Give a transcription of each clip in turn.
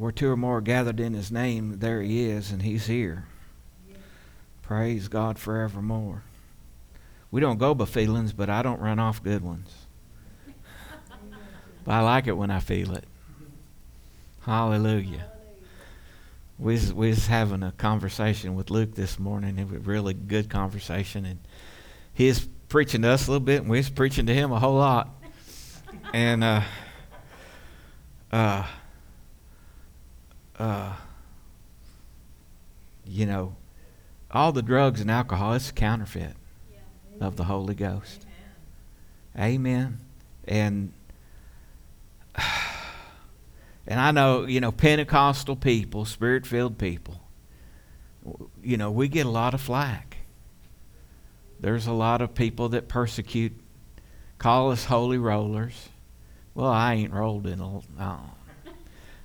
where two or more are gathered in his name, there he is, and he's here. Praise God forevermore. We don't go by feelings, but I don't run off good ones. but I like it when I feel it. Hallelujah. We was, we was having a conversation with Luke this morning. It was a really good conversation, and he was preaching to us a little bit, and we was preaching to him a whole lot. And uh, uh, uh, you know, all the drugs and alcohol, it's a counterfeit of the Holy Ghost. Amen. And and I know, you know, Pentecostal people, spirit filled people, you know, we get a lot of flack. There's a lot of people that persecute, call us holy rollers. Well, I ain't rolled in a. No.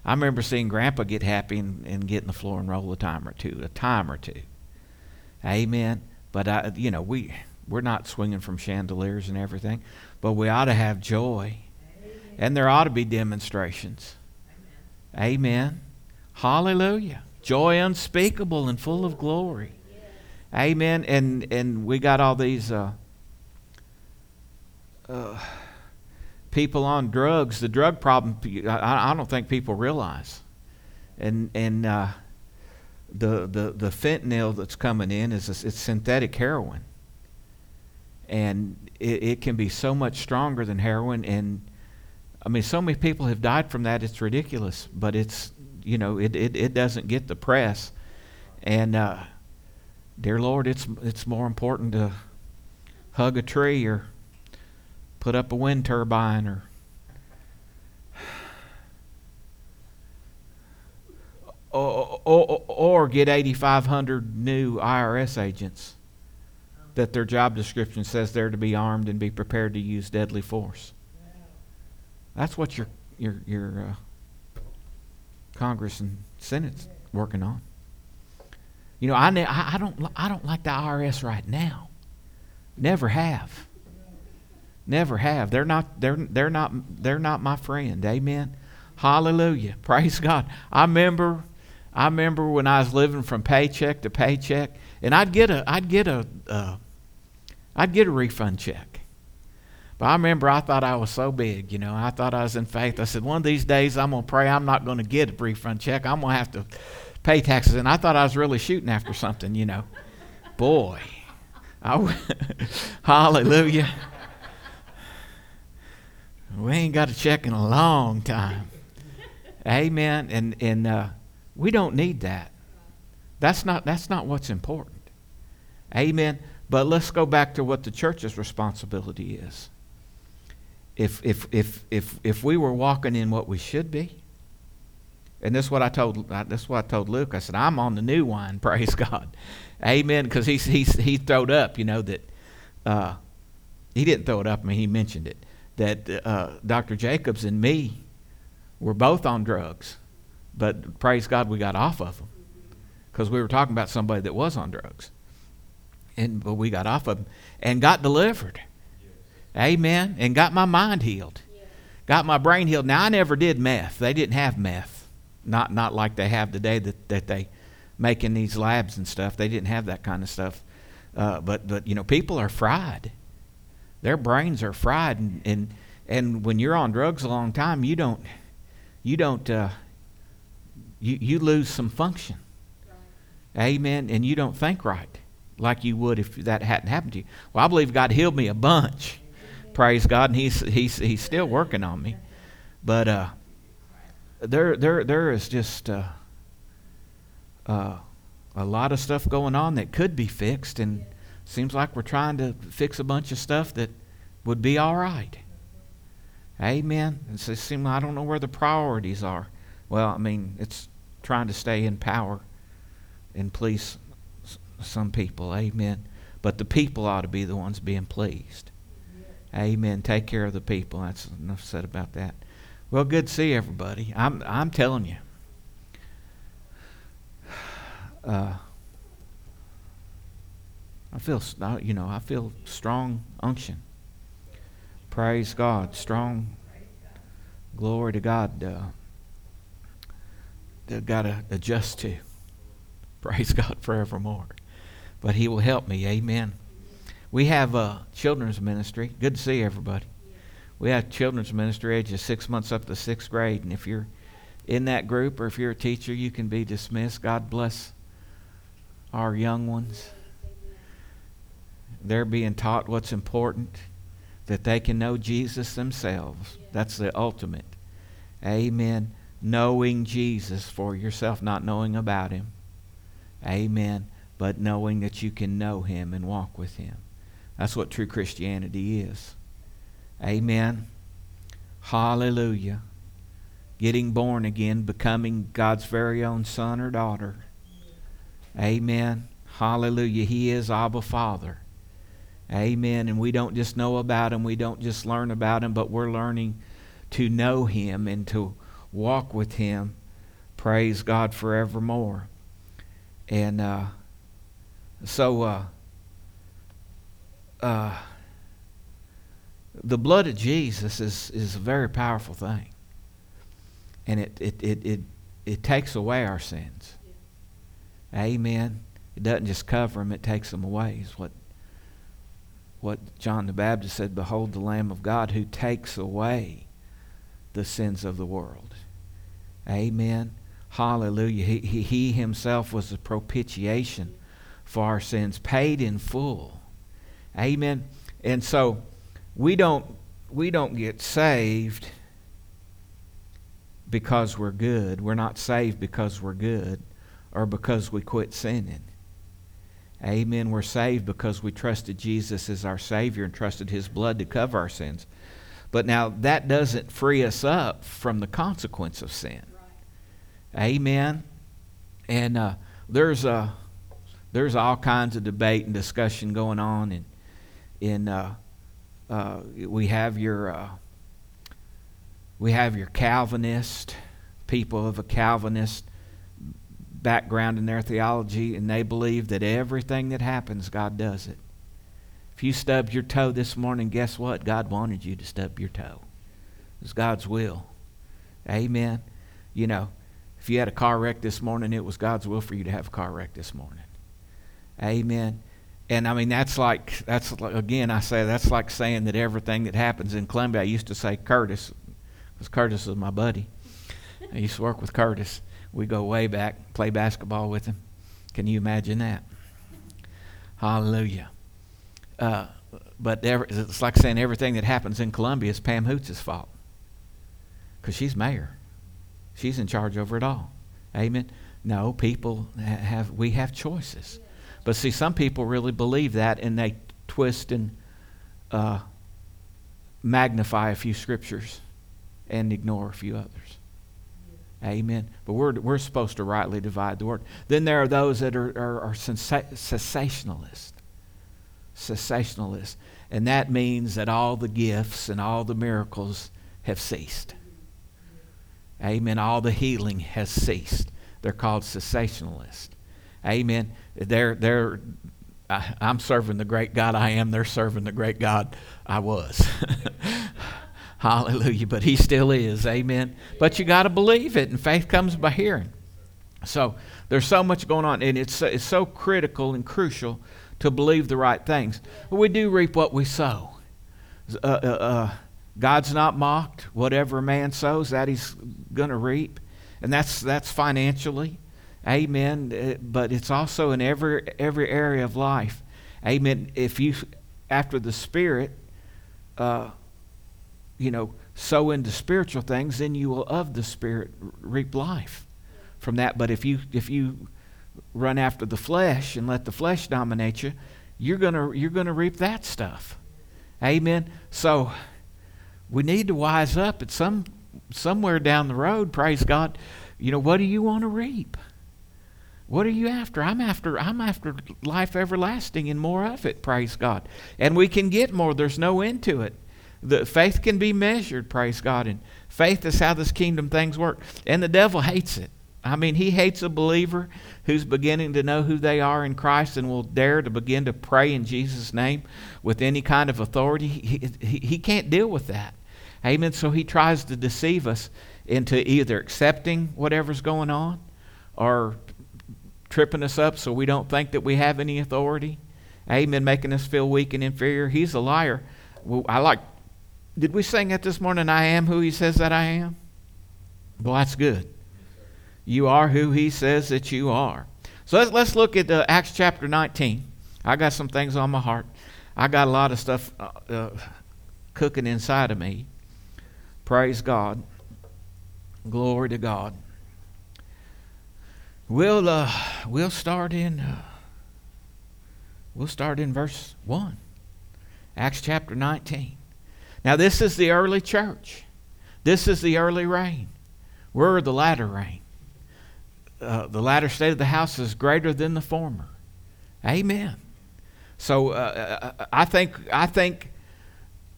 I remember seeing Grandpa get happy and, and get in the floor and roll a time or two, a time or two. Amen. But I, you know, we we're not swinging from chandeliers and everything, but we ought to have joy, Amen. and there ought to be demonstrations. Amen. Amen. Hallelujah. Joy unspeakable and full of glory. Amen. And and we got all these uh, uh, people on drugs. The drug problem. I, I, don't think people realize. And and uh, the the the fentanyl that's coming in is a, it's synthetic heroin. And it, it can be so much stronger than heroin. And I mean, so many people have died from that. It's ridiculous. But it's you know it it, it doesn't get the press. And uh, dear Lord, it's it's more important to hug a tree or put up a wind turbine or or, or, or get 8,500 new IRS agents that their job description says they're to be armed and be prepared to use deadly force. That's what your your your uh, Congress and Senate's working on. You know, I, ne- I don't I don't like the IRS right now. Never have. Never have. They're not they're they're not they're not my friend. Amen. Hallelujah. Praise God. I remember I remember when I was living from paycheck to paycheck, and I'd get a I'd get a uh, I'd get a refund check. But I remember I thought I was so big, you know. I thought I was in faith. I said, one of these days I'm going to pray I'm not going to get a refund check. I'm going to have to pay taxes. And I thought I was really shooting after something, you know. Boy, I, hallelujah. We ain't got a check in a long time. Amen. And and uh, we don't need that. That's not that's not what's important. Amen. But let's go back to what the church's responsibility is. If if if if if we were walking in what we should be, and this is what I told. This is what I told Luke. I said, "I'm on the new wine. Praise God, Amen." Because he he he throwed up, you know that. Uh, he didn't throw it up. I mean, he mentioned it that uh, Dr. Jacobs and me were both on drugs, but praise God we got off of them because we were talking about somebody that was on drugs, and but we got off of them and got delivered. Amen. And got my mind healed, got my brain healed. Now I never did meth. They didn't have meth not not like they have today that, that they make in these labs and stuff. They didn't have that kind of stuff. Uh, but but you know, people are fried. Their brains are fried, and, and and when you're on drugs a long time, you don't you don't uh, you you lose some function. Right. Amen. And you don't think right like you would if that hadn't happened to you. Well, I believe God healed me a bunch. Praise God, and He's He's He's still working on me. But uh, there, there, there is just uh, uh, a lot of stuff going on that could be fixed, and seems like we're trying to fix a bunch of stuff that would be all right. Amen. It seems I don't know where the priorities are. Well, I mean, it's trying to stay in power and please some people. Amen. But the people ought to be the ones being pleased. Amen. Take care of the people. That's enough said about that. Well, good to see everybody. I'm I'm telling you. Uh, I feel you know I feel strong unction. Praise God, strong glory to God. Uh, got to adjust to. Praise God forevermore. But He will help me. Amen. We have a children's ministry. Good to see everybody. We have children's ministry ages six months up to sixth grade. And if you're in that group or if you're a teacher, you can be dismissed. God bless our young ones. They're being taught what's important, that they can know Jesus themselves. That's the ultimate. Amen. Knowing Jesus for yourself, not knowing about Him. Amen. But knowing that you can know Him and walk with Him. That's what true Christianity is. Amen. Hallelujah. Getting born again, becoming God's very own son or daughter. Amen. Hallelujah. He is Abba Father. Amen. And we don't just know about him, we don't just learn about him, but we're learning to know him and to walk with him. Praise God forevermore. And uh, so uh, uh, the blood of Jesus is, is a very powerful thing. And it, it, it, it, it takes away our sins. Amen. It doesn't just cover them, it takes them away, is what what John the Baptist said Behold the Lamb of God who takes away the sins of the world. Amen. Hallelujah. He, he, he himself was the propitiation for our sins, paid in full. Amen. And so we don't we don't get saved because we're good. We're not saved because we're good or because we quit sinning. Amen. We're saved because we trusted Jesus as our Savior and trusted His blood to cover our sins. But now that doesn't free us up from the consequence of sin. Amen. And uh, there's a there's all kinds of debate and discussion going on, and in uh, uh, we have your uh, we have your Calvinist people of a Calvinist background in their theology, and they believe that everything that happens, God does it. If you stubbed your toe this morning, guess what? God wanted you to stub your toe. It's God's will. Amen. You know, if you had a car wreck this morning, it was God's will for you to have a car wreck this morning. Amen. And I mean, that's like, that's like, again, I say that's like saying that everything that happens in Columbia, I used to say Curtis, because Curtis is my buddy. I used to work with Curtis. We go way back, play basketball with him. Can you imagine that? Hallelujah. Uh, but it's like saying everything that happens in Columbia is Pam Hoots' fault. Because she's mayor. She's in charge over it all. Amen. No, people have, we have choices. But see, some people really believe that and they twist and uh, magnify a few scriptures and ignore a few others. Amen. But we're, we're supposed to rightly divide the word. Then there are those that are, are, are cessationalists. And that means that all the gifts and all the miracles have ceased. Amen. All the healing has ceased. They're called cessationalists. Amen. They're, they're, I, I'm serving the great God I am. They're serving the great God I was. Hallelujah. But he still is. Amen. But you got to believe it, and faith comes by hearing. So there's so much going on, and it's, it's so critical and crucial to believe the right things. But we do reap what we sow. Uh, uh, uh, God's not mocked. Whatever a man sows, that he's going to reap. And that's, that's financially. Amen. Uh, but it's also in every, every area of life. Amen. If you, after the Spirit, uh, you know, sow into spiritual things, then you will of the Spirit reap life from that. But if you if you run after the flesh and let the flesh dominate you, you're gonna you're gonna reap that stuff. Amen. So we need to wise up at some somewhere down the road, praise God. You know, what do you want to reap? What are you after? I'm after I'm after life everlasting and more of it, praise God. And we can get more. There's no end to it. The faith can be measured, praise God. And faith is how this kingdom things work. And the devil hates it. I mean, he hates a believer who's beginning to know who they are in Christ and will dare to begin to pray in Jesus' name with any kind of authority. He, he, he can't deal with that. Amen. So he tries to deceive us into either accepting whatever's going on or tripping us up so we don't think that we have any authority. Amen. Making us feel weak and inferior. He's a liar. I like, did we sing it this morning? I am who he says that I am? Well, that's good. You are who he says that you are. So let's, let's look at uh, Acts chapter 19. I got some things on my heart. I got a lot of stuff uh, uh, cooking inside of me. Praise God. Glory to God. We'll uh, we'll start in uh, we'll start in verse one, Acts chapter nineteen. Now this is the early church. This is the early rain. We're the latter rain. Uh, the latter state of the house is greater than the former. Amen. So uh, uh, I think I think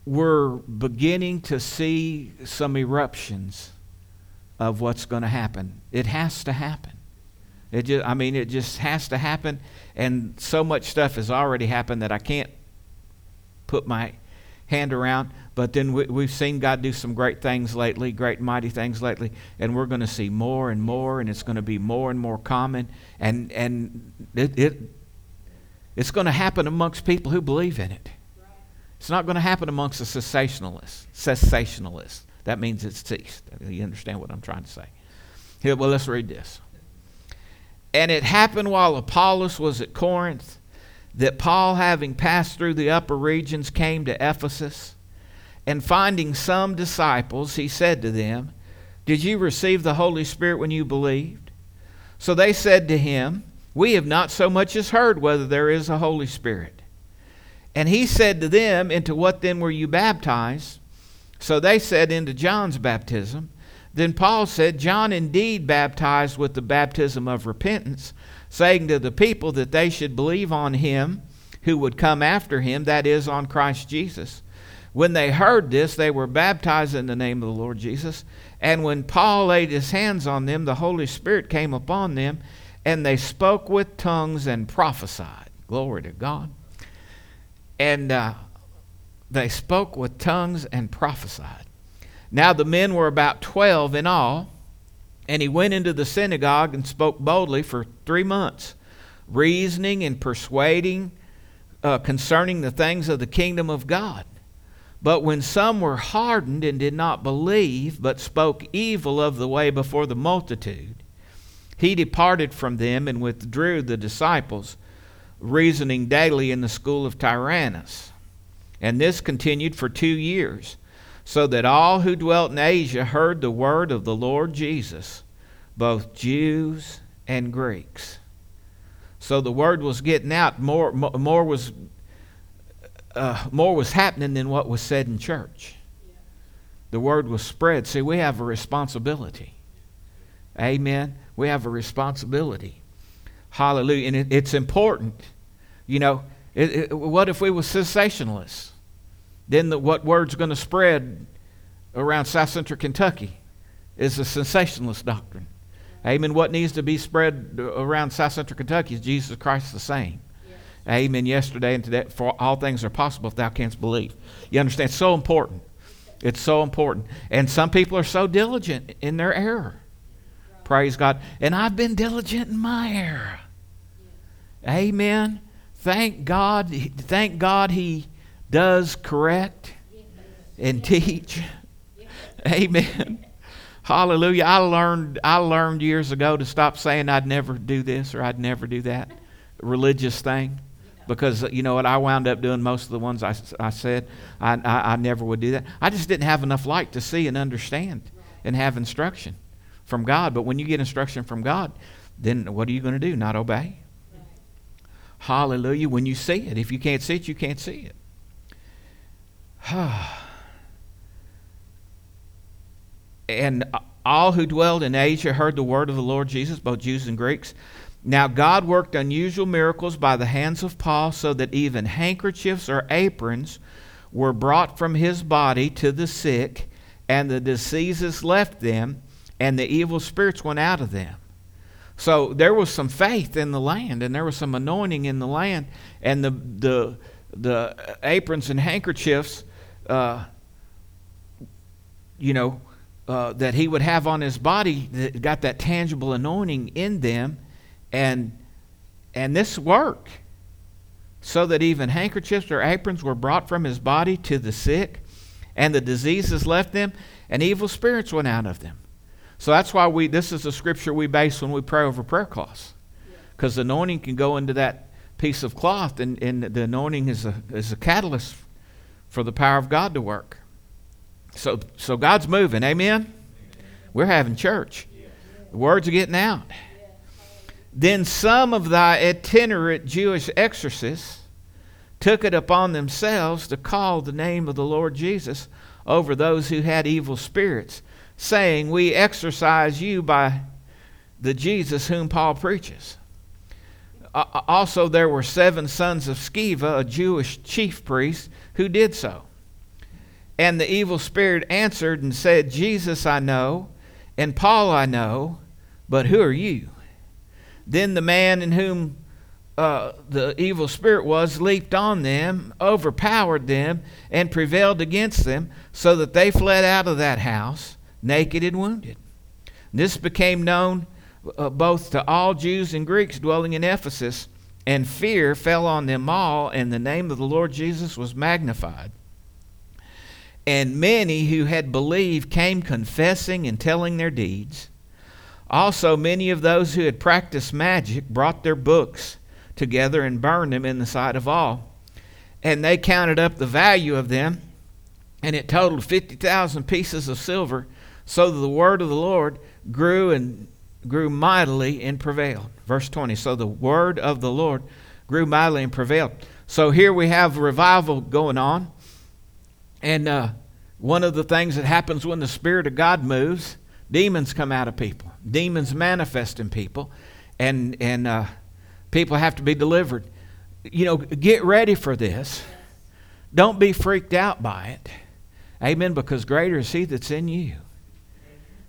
we're beginning to see some eruptions of what's going to happen. It has to happen. It just, I mean, it just has to happen, and so much stuff has already happened that I can't put my hand around. But then we, have seen God do some great things lately, great mighty things lately, and we're going to see more and more, and it's going to be more and more common, and and it, it it's going to happen amongst people who believe in it. It's not going to happen amongst the cessationalists. Cessationalists. That means it's ceased. You understand what I'm trying to say? Here, well, let's read this. And it happened while Apollos was at Corinth that Paul, having passed through the upper regions, came to Ephesus. And finding some disciples, he said to them, Did you receive the Holy Spirit when you believed? So they said to him, We have not so much as heard whether there is a Holy Spirit. And he said to them, Into what then were you baptized? So they said, Into John's baptism. Then Paul said, John indeed baptized with the baptism of repentance, saying to the people that they should believe on him who would come after him, that is, on Christ Jesus. When they heard this, they were baptized in the name of the Lord Jesus. And when Paul laid his hands on them, the Holy Spirit came upon them, and they spoke with tongues and prophesied. Glory to God. And uh, they spoke with tongues and prophesied. Now the men were about twelve in all, and he went into the synagogue and spoke boldly for three months, reasoning and persuading uh, concerning the things of the kingdom of God. But when some were hardened and did not believe, but spoke evil of the way before the multitude, he departed from them and withdrew the disciples reasoning daily in the school of Tyrannus. And this continued for two years, so that all who dwelt in Asia heard the word of the Lord Jesus, both Jews and Greeks. So the word was getting out. More, more was, uh, more was happening than what was said in church. The word was spread. See, we have a responsibility. Amen. We have a responsibility. Hallelujah. And it, it's important. You know, it, it, what if we were cessationalists? Then the, what word's going to spread around South Central Kentucky is the cessationalist doctrine. Amen. What needs to be spread around South Central Kentucky is Jesus Christ the same. Yes. Amen. Yesterday and today, for all things are possible if thou canst believe. You understand? So important. It's so important. And some people are so diligent in their error. Praise God. And I've been diligent in my error. Amen. Thank God. Thank God He does correct and teach. Amen. Hallelujah. I learned I learned years ago to stop saying I'd never do this or I'd never do that religious thing. Because you know what I wound up doing most of the ones I, I said I, I, I never would do that. I just didn't have enough light to see and understand and have instruction from God. But when you get instruction from God, then what are you going to do? Not obey? Hallelujah. When you see it. If you can't see it, you can't see it. and all who dwelled in Asia heard the word of the Lord Jesus, both Jews and Greeks. Now God worked unusual miracles by the hands of Paul, so that even handkerchiefs or aprons were brought from his body to the sick, and the diseases left them, and the evil spirits went out of them. So there was some faith in the land, and there was some anointing in the land, and the the the aprons and handkerchiefs, uh, you know, uh, that he would have on his body that got that tangible anointing in them, and and this worked, so that even handkerchiefs or aprons were brought from his body to the sick, and the diseases left them, and evil spirits went out of them. So that's why we. This is the scripture we base when we pray over prayer cloths, because the anointing can go into that piece of cloth, and, and the anointing is a is a catalyst for the power of God to work. So, so God's moving. Amen? We're having church. The words are getting out. Then some of thy itinerant Jewish exorcists took it upon themselves to call the name of the Lord Jesus over those who had evil spirits, saying, We exorcise you by the Jesus whom Paul preaches. Also, there were seven sons of Sceva, a Jewish chief priest, who did so. And the evil spirit answered and said, Jesus I know, and Paul I know, but who are you? Then the man in whom uh, the evil spirit was leaped on them, overpowered them, and prevailed against them, so that they fled out of that house, naked and wounded. This became known uh, both to all Jews and Greeks dwelling in Ephesus, and fear fell on them all, and the name of the Lord Jesus was magnified. And many who had believed came confessing and telling their deeds. Also, many of those who had practiced magic brought their books together and burned them in the sight of all. And they counted up the value of them, and it totaled 50,000 pieces of silver, so that the word of the Lord grew and grew mightily and prevailed. Verse 20. So the word of the Lord grew mightily and prevailed. So here we have revival going on. And uh, one of the things that happens when the Spirit of God moves, demons come out of people. Demons manifest in people, and and uh, people have to be delivered. You know, get ready for this. Don't be freaked out by it. Amen. Because greater is He that's in you.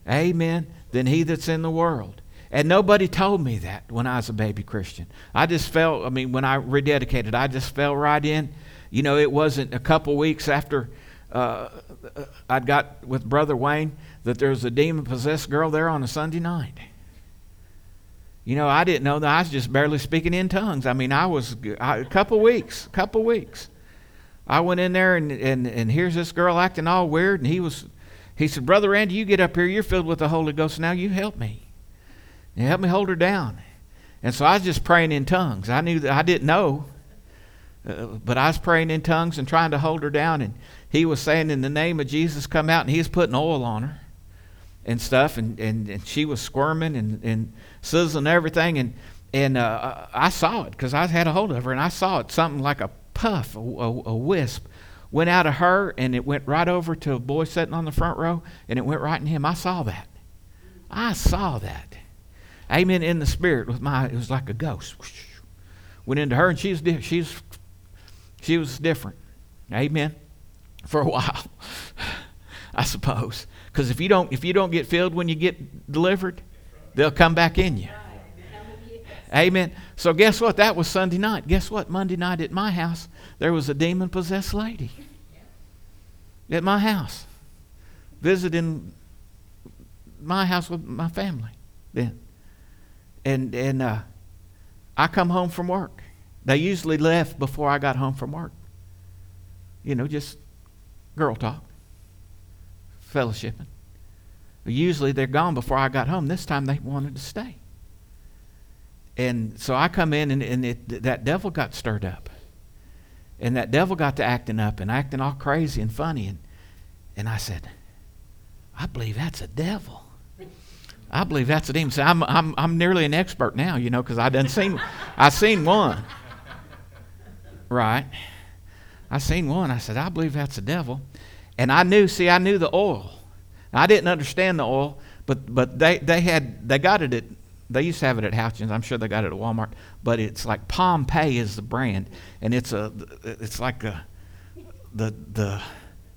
Amen. Than He that's in the world. And nobody told me that when I was a baby Christian. I just felt, I mean, when I rededicated, I just fell right in. You know, it wasn't a couple weeks after uh, I'd got with Brother Wayne that there was a demon possessed girl there on a Sunday night. You know, I didn't know that I was just barely speaking in tongues. I mean, I was I, a couple weeks, a couple weeks. I went in there and, and, and here's this girl acting all weird, and he was, he said, Brother Randy, you get up here. You're filled with the Holy Ghost. Now you help me. You help me hold her down. And so I was just praying in tongues. I knew that I didn't know, uh, but I was praying in tongues and trying to hold her down. And he was saying in the name of Jesus come out and he was putting oil on her and stuff and, and, and she was squirming and, and sizzling everything and and uh, I saw it because I had a hold of her and I saw it something like a puff a, a, a, wisp went out of her and it went right over to a boy sitting on the front row and it went right in him. I saw that. I saw that. Amen in the spirit with my it was like a ghost. Went into her and she's she's she was different. Amen. For a while, I suppose. Because if you don't if you don't get filled when you get delivered, they'll come back in you. Amen. So guess what? That was Sunday night. Guess what? Monday night at my house, there was a demon possessed lady at my house visiting my house with my family then. And and uh, I come home from work. They usually left before I got home from work. You know, just girl talk, fellowshipping. Usually they're gone before I got home. This time they wanted to stay. And so I come in, and, and it, that devil got stirred up. And that devil got to acting up and acting all crazy and funny. And, and I said, I believe that's a devil. I believe that's a demon. I'm, I'm, I'm nearly an expert now, you know, because I done seen, I seen one. Right. I seen one. I said, I believe that's the devil. And I knew, see, I knew the oil. I didn't understand the oil, but, but they, they had, they got it at, they used to have it at Houchens. I'm sure they got it at Walmart. But it's like Pompeian is the brand. And it's a, it's like a, the, the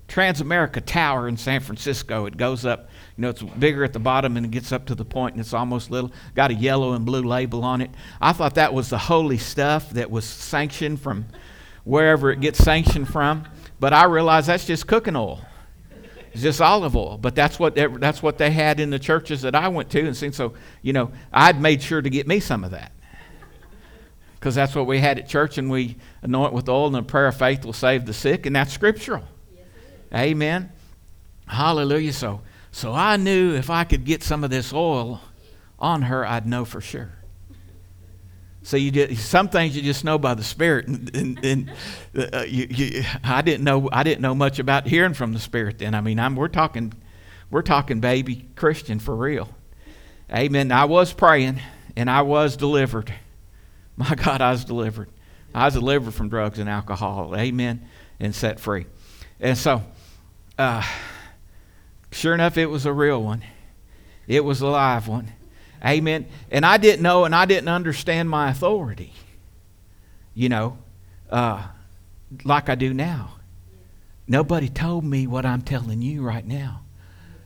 Transamerica Tower in San Francisco. It goes up, you know, it's bigger at the bottom and it gets up to the point and it's almost little. Got a yellow and blue label on it. I thought that was the holy stuff that was sanctioned from wherever it gets sanctioned from. But I realize that's just cooking oil. It's just olive oil, but that's what they, that's what they had in the churches that I went to and seen. So you know, I'd made sure to get me some of that because that's what we had at church, and we anoint with oil, and the prayer of faith will save the sick, and that's scriptural. Yes, Amen. Hallelujah. So, so I knew if I could get some of this oil on her, I'd know for sure. So you did some things you just know by the Spirit, and, and, and uh, you, you, I didn't know I didn't know much about hearing from the Spirit. Then I mean, I'm, we're talking we're talking baby Christian for real. Amen. I was praying and I was delivered. My God, I was delivered. I was delivered from drugs and alcohol. Amen. And set free. And so, uh, sure enough, it was a real one. It was a live one. Amen. And I didn't know and I didn't understand my authority, you know, uh, like I do now. Nobody told me what I'm telling you right now.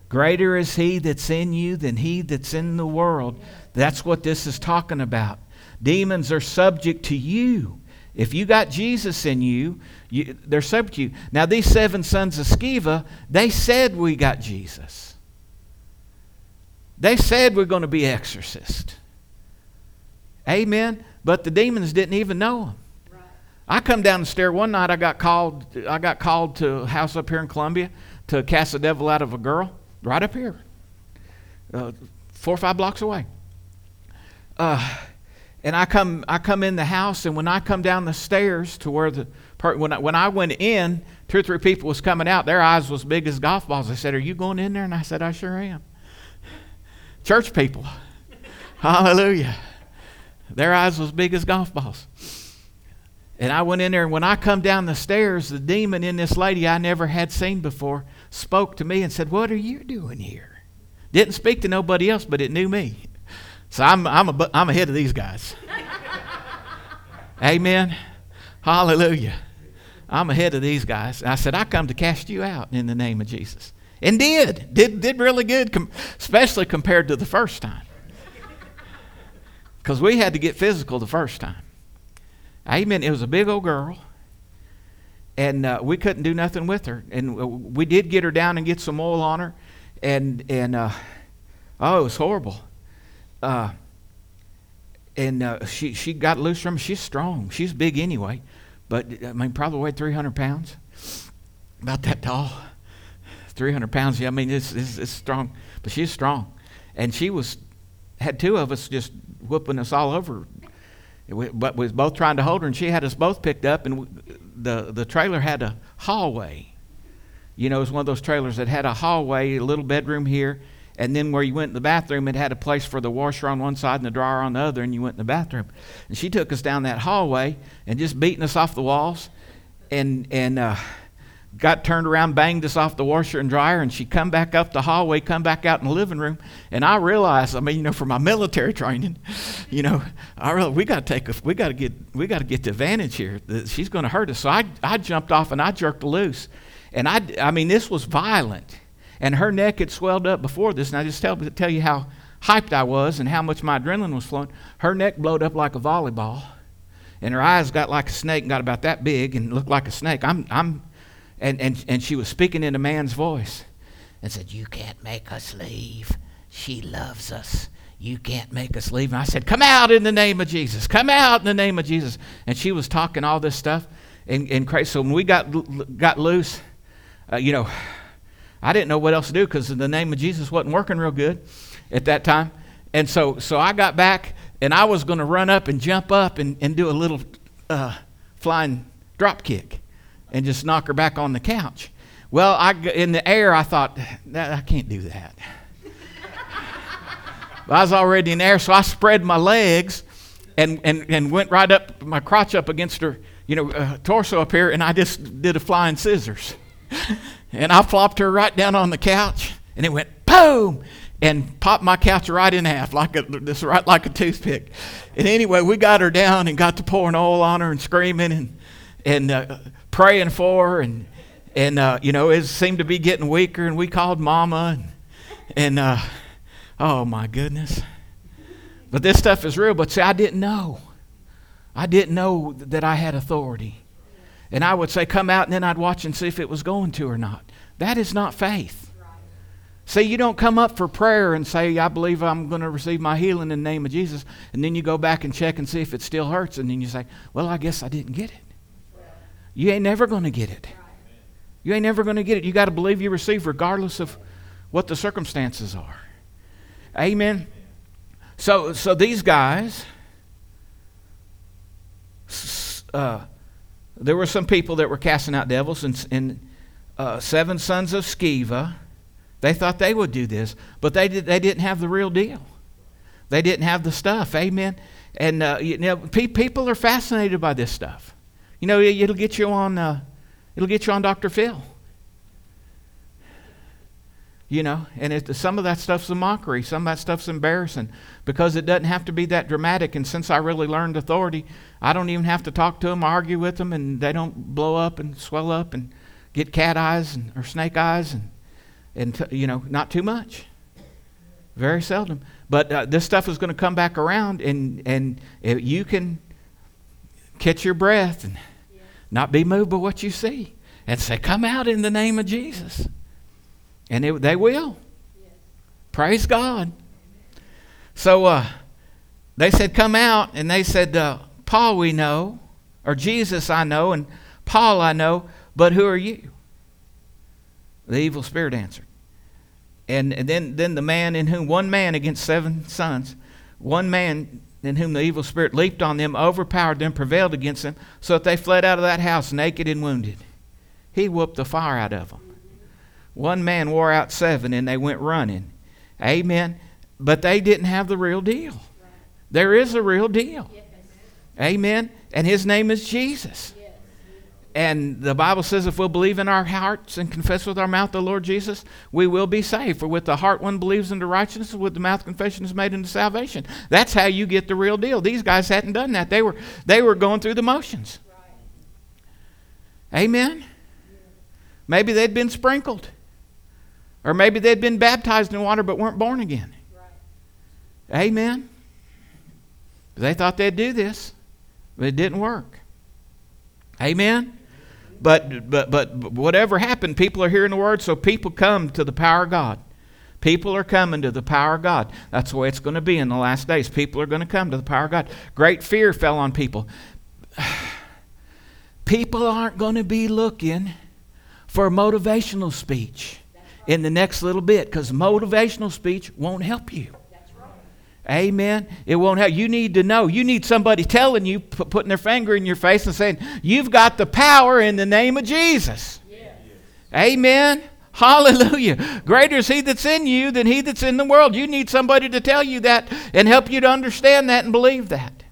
Greater is he that's in you than he that's in the world. That's what this is talking about. Demons are subject to you. If you got Jesus in you, you, they're subject to you. Now, these seven sons of Sceva, they said we got Jesus. They said we're going to be exorcists. Amen. But the demons didn't even know them. Right. I come down the stair one night. I got called. I got called to a house up here in Columbia to cast the devil out of a girl right up here, uh, four or five blocks away. Uh, and I come, I come in the house, and when I come down the stairs to where the when I, when I went in, two or three people was coming out. Their eyes was big as golf balls. They said, "Are you going in there?" And I said, "I sure am." Church people, hallelujah. Their eyes was big as golf balls. And I went in there, and when I come down the stairs, the demon in this lady I never had seen before spoke to me and said, What are you doing here? Didn't speak to nobody else, but it knew me. So I'm, I'm, a, I'm ahead of these guys. Amen. Hallelujah. I'm ahead of these guys. I said, I come to cast you out in the name of Jesus. And did. Did, did really good, com- especially compared to the first time. Because we had to get physical the first time. Amen. It was a big old girl. And uh, we couldn't do nothing with her. And uh, we did get her down and get some oil on her. And, and uh, oh, it was horrible. Uh, and uh, she she got loose from. She's strong. She's big anyway, but I mean probably weighed 300 pounds, about that tall. 300 pounds. Yeah, I mean it's, it's, it's strong, but she's strong, and she was had two of us just whooping us all over. We, but we was both trying to hold her, and she had us both picked up, and we, the the trailer had a hallway. You know, it was one of those trailers that had a hallway, a little bedroom here, and then where you went in the bathroom, it had a place for the washer on one side and the dryer on the other, and you went in the bathroom. And she took us down that hallway and just beating us off the walls, and and uh, got turned around, banged us off the washer and dryer, and she come back up the hallway, come back out in the living room, and I realized, I mean, you know, from my military training, you know, I realized we got to take, a, we got to get, we got to get the advantage here. She's going to hurt us. So I, I jumped off and I jerked loose, and I, I mean, this was violent and her neck had swelled up before this. And I just tell, tell you how hyped I was and how much my adrenaline was flowing. Her neck blowed up like a volleyball, and her eyes got like a snake and got about that big and looked like a snake. I'm, I'm, and, and, and she was speaking in a man's voice and said, You can't make us leave. She loves us. You can't make us leave. And I said, Come out in the name of Jesus. Come out in the name of Jesus. And she was talking all this stuff. And, and. So when we got, got loose, uh, you know, I didn't know what else to do because the name of Jesus wasn't working real good at that time. And so, so I got back and I was going to run up and jump up and, and do a little uh, flying drop kick and just knock her back on the couch. Well, I, in the air, I thought, I can't do that. I was already in the air, so I spread my legs and, and, and went right up, my crotch up against her, you know, uh, torso up here, and I just did a flying scissors. and I flopped her right down on the couch, and it went boom, and popped my couch right in half, like a this right like a toothpick. And anyway, we got her down and got to pouring oil on her and screaming and and uh, praying for and and uh, you know it seemed to be getting weaker, and we called Mama, and, and uh, oh my goodness. But this stuff is real. But see, I didn't know. I didn't know that I had authority. And I would say, come out, and then I'd watch and see if it was going to or not. That is not faith. See, you don't come up for prayer and say, I believe I'm going to receive my healing in the name of Jesus, and then you go back and check and see if it still hurts, and then you say, Well, I guess I didn't get it. You ain't never going to get it. You ain't never going to get it. You got to believe you receive regardless of what the circumstances are. Amen. So, so these guys, uh, there were some people that were casting out devils, and, and uh, seven sons of Sceva, they thought they would do this, but they, did, they didn't have the real deal. They didn't have the stuff. Amen. And uh, you know, pe- people are fascinated by this stuff. You know, it'll get you on. Uh, it'll get you on Dr. Phil. You know, and it, some of that stuff's a mockery. Some of that stuff's embarrassing because it doesn't have to be that dramatic. And since I really learned authority, I don't even have to talk to them, argue with them, and they don't blow up and swell up and get cat eyes and, or snake eyes, and and t- you know, not too much. Very seldom. But uh, this stuff is going to come back around, and and you can catch your breath and not be moved by what you see, and say, "Come out in the name of Jesus." And it, they will. Yes. Praise God. So uh, they said, Come out. And they said, uh, Paul, we know, or Jesus, I know, and Paul, I know, but who are you? The evil spirit answered. And, and then, then the man in whom, one man against seven sons, one man in whom the evil spirit leaped on them, overpowered them, prevailed against them, so that they fled out of that house naked and wounded. He whooped the fire out of them. One man wore out seven and they went running. Amen. But they didn't have the real deal. There is a real deal. Amen. And his name is Jesus. And the Bible says if we'll believe in our hearts and confess with our mouth the Lord Jesus, we will be saved. For with the heart one believes into righteousness, with the mouth confession is made into salvation. That's how you get the real deal. These guys hadn't done that. They were they were going through the motions. Amen. Maybe they'd been sprinkled. Or maybe they'd been baptized in water but weren't born again. Right. Amen. They thought they'd do this, but it didn't work. Amen. But, but, but whatever happened, people are hearing the word, so people come to the power of God. People are coming to the power of God. That's the way it's going to be in the last days. People are going to come to the power of God. Great fear fell on people. People aren't going to be looking for motivational speech in the next little bit because motivational speech won't help you. Amen. It won't help. You need to know. You need somebody telling you, putting their finger in your face and saying, You've got the power in the name of Jesus. Amen. Hallelujah. Greater is He that's in you than He that's in the world. You need somebody to tell you that and help you to understand that and believe that.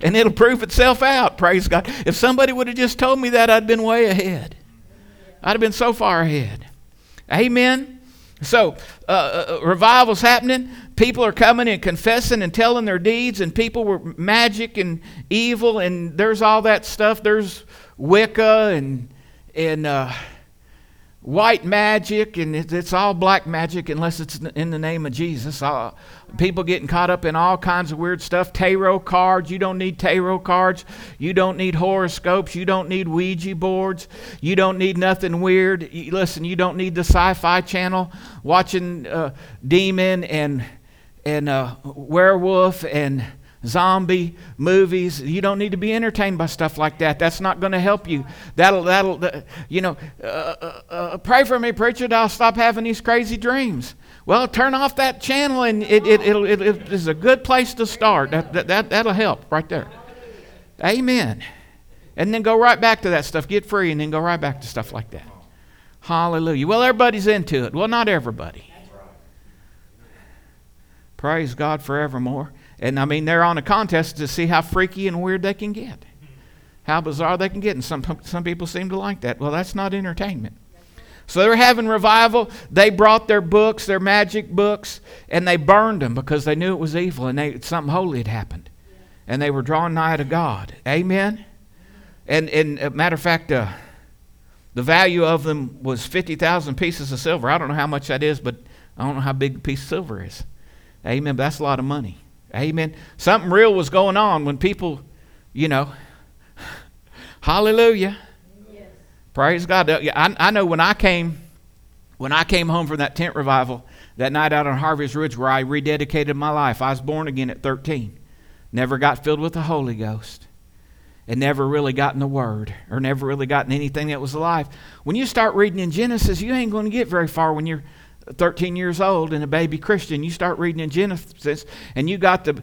And it'll prove itself out. Praise God. If somebody would have just told me that, I'd been way ahead. I'd have been so far ahead. Amen. So, uh, uh, uh, revival's happening. People are coming and confessing and telling their deeds, and people were magic and evil, and there's all that stuff. There's Wicca and and uh, white magic, and it's all black magic unless it's in the name of Jesus. Uh, people getting caught up in all kinds of weird stuff. Tarot cards, you don't need tarot cards. You don't need horoscopes. You don't need Ouija boards. You don't need nothing weird. You, listen, you don't need the sci fi channel watching uh, demon and, and uh, werewolf and zombie movies. You don't need to be entertained by stuff like that. That's not going to help you. That'll, that'll, uh, you know, uh, uh, uh, pray for me, preacher, I'll stop having these crazy dreams. Well, turn off that channel and it, it, it'll, it, it is a good place to start. That, that, that, that'll help right there. Amen. And then go right back to that stuff. Get free and then go right back to stuff like that. Hallelujah. Well, everybody's into it. Well, not everybody. Praise God forevermore. And I mean, they're on a contest to see how freaky and weird they can get, how bizarre they can get. And some, some people seem to like that. Well, that's not entertainment. So they were having revival. They brought their books, their magic books, and they burned them because they knew it was evil and they, something holy had happened. And they were drawn nigh to God. Amen? And, and uh, matter of fact, uh, the value of them was 50,000 pieces of silver. I don't know how much that is, but I don't know how big a piece of silver is. Amen. But that's a lot of money. Amen. Something real was going on when people, you know, hallelujah. Yes. Praise God. I, I know when I came When I came home from that tent revival that night out on Harvest Ridge where I rededicated my life, I was born again at 13. Never got filled with the Holy Ghost and never really gotten the Word or never really gotten anything that was alive. When you start reading in Genesis, you ain't going to get very far when you're 13 years old and a baby Christian. You start reading in Genesis and you got the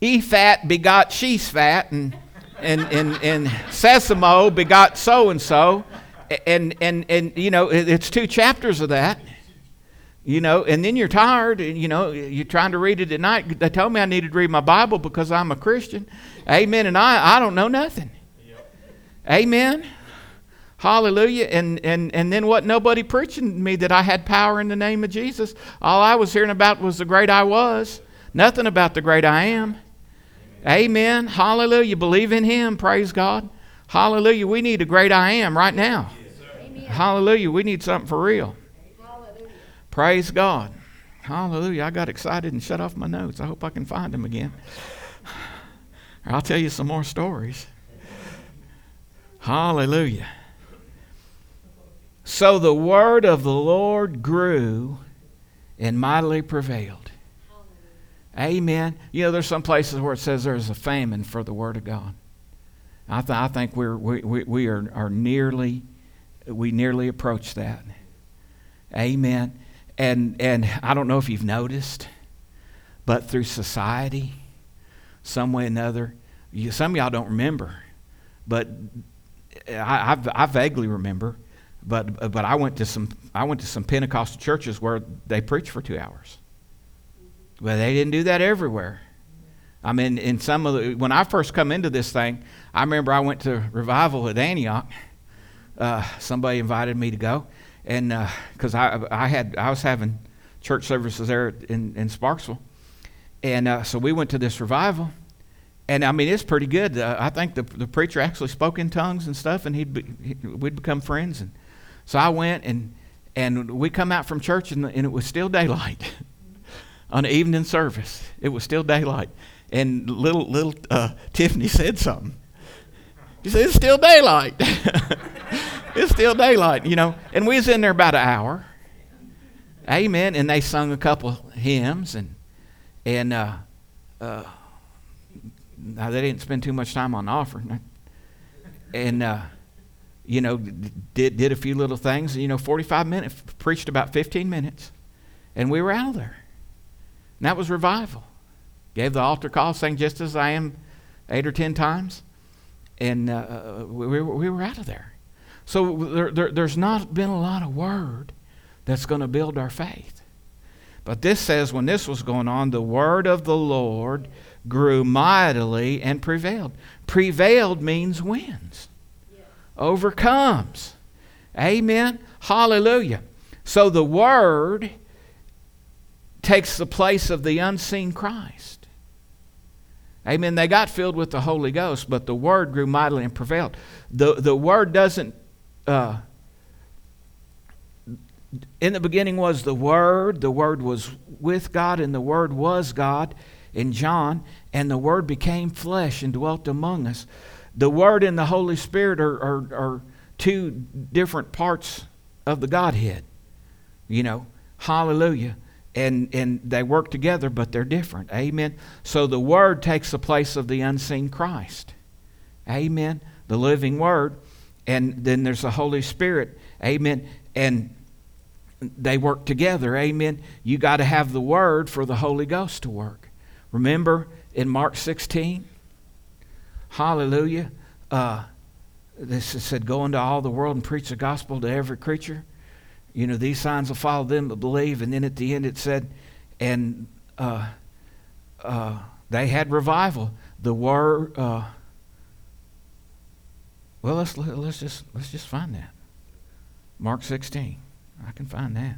Ephah begot Sheshphat and, and, and, and Sesamo begot so and so and and and you know it's two chapters of that you know and then you're tired and you know you're trying to read it at night. They told me i needed to read my bible because i'm a christian. Amen. And i i don't know nothing. Amen hallelujah and and and then what nobody preaching to me that i had power in the name of jesus all i was hearing about was the great i was nothing about the great i am amen hallelujah believe in him praise god Hallelujah. We need a great I am right now. Yes, Hallelujah. We need something for real. Hallelujah. Praise God. Hallelujah. I got excited and shut off my notes. I hope I can find them again. I'll tell you some more stories. Hallelujah. So the word of the Lord grew and mightily prevailed. Amen. You know, there's some places where it says there's a famine for the word of God. I, th- I think we're, we, we, we are, are nearly, we nearly approach that. Amen. And, and I don't know if you've noticed, but through society, some way or another, you, some of y'all don't remember, but I, I, I vaguely remember. But, but I went to some I went to some Pentecostal churches where they preached for two hours. But they didn't do that everywhere. I mean, in some of the, when I first come into this thing, I remember I went to revival at Antioch. Uh, somebody invited me to go, and because uh, I, I had I was having church services there in, in Sparksville, and uh, so we went to this revival, and I mean it's pretty good. Uh, I think the the preacher actually spoke in tongues and stuff, and he'd be, he, we'd become friends, and so I went and and we come out from church and, and it was still daylight on evening service. It was still daylight and little little uh, Tiffany said something. She said, "It's still daylight. it's still daylight, you know." And we was in there about an hour. Amen. And they sung a couple hymns and and uh, uh, now they didn't spend too much time on offering. And uh, you know, did did a few little things. You know, 45 minutes preached about 15 minutes, and we were out of there. And that was revival gave the altar call, sang just as I am eight or ten times, and uh, uh we, we were out of there. So there, there, there's not been a lot of word that's going to build our faith. But this says when this was going on, the word of the Lord grew mightily and prevailed. Prevailed means wins, overcomes. Amen. Hallelujah. So the word takes the place of the unseen Christ. Amen. They got filled with the Holy Ghost, but the Word grew mightily and prevailed. The, the Word doesn't. Uh, in the beginning was the Word, the Word was with God, and the Word was God in John, and the Word became flesh and dwelt among us. The Word and the Holy Spirit are, are, are two different parts of the Godhead. You know, hallelujah. And and they work together but they're different. Amen. So the word takes the place of the unseen christ. Amen. The living word. And then there's the holy spirit. Amen. And they work together. Amen. You got to have the word for the holy ghost to work. Remember in mark 16 hallelujah uh, this said go into all the world and preach the gospel to every creature you know, these signs will follow them that believe. And then at the end it said, and uh, uh, they had revival. The word. Uh, well, let's let's just let's just find that. Mark 16. I can find that.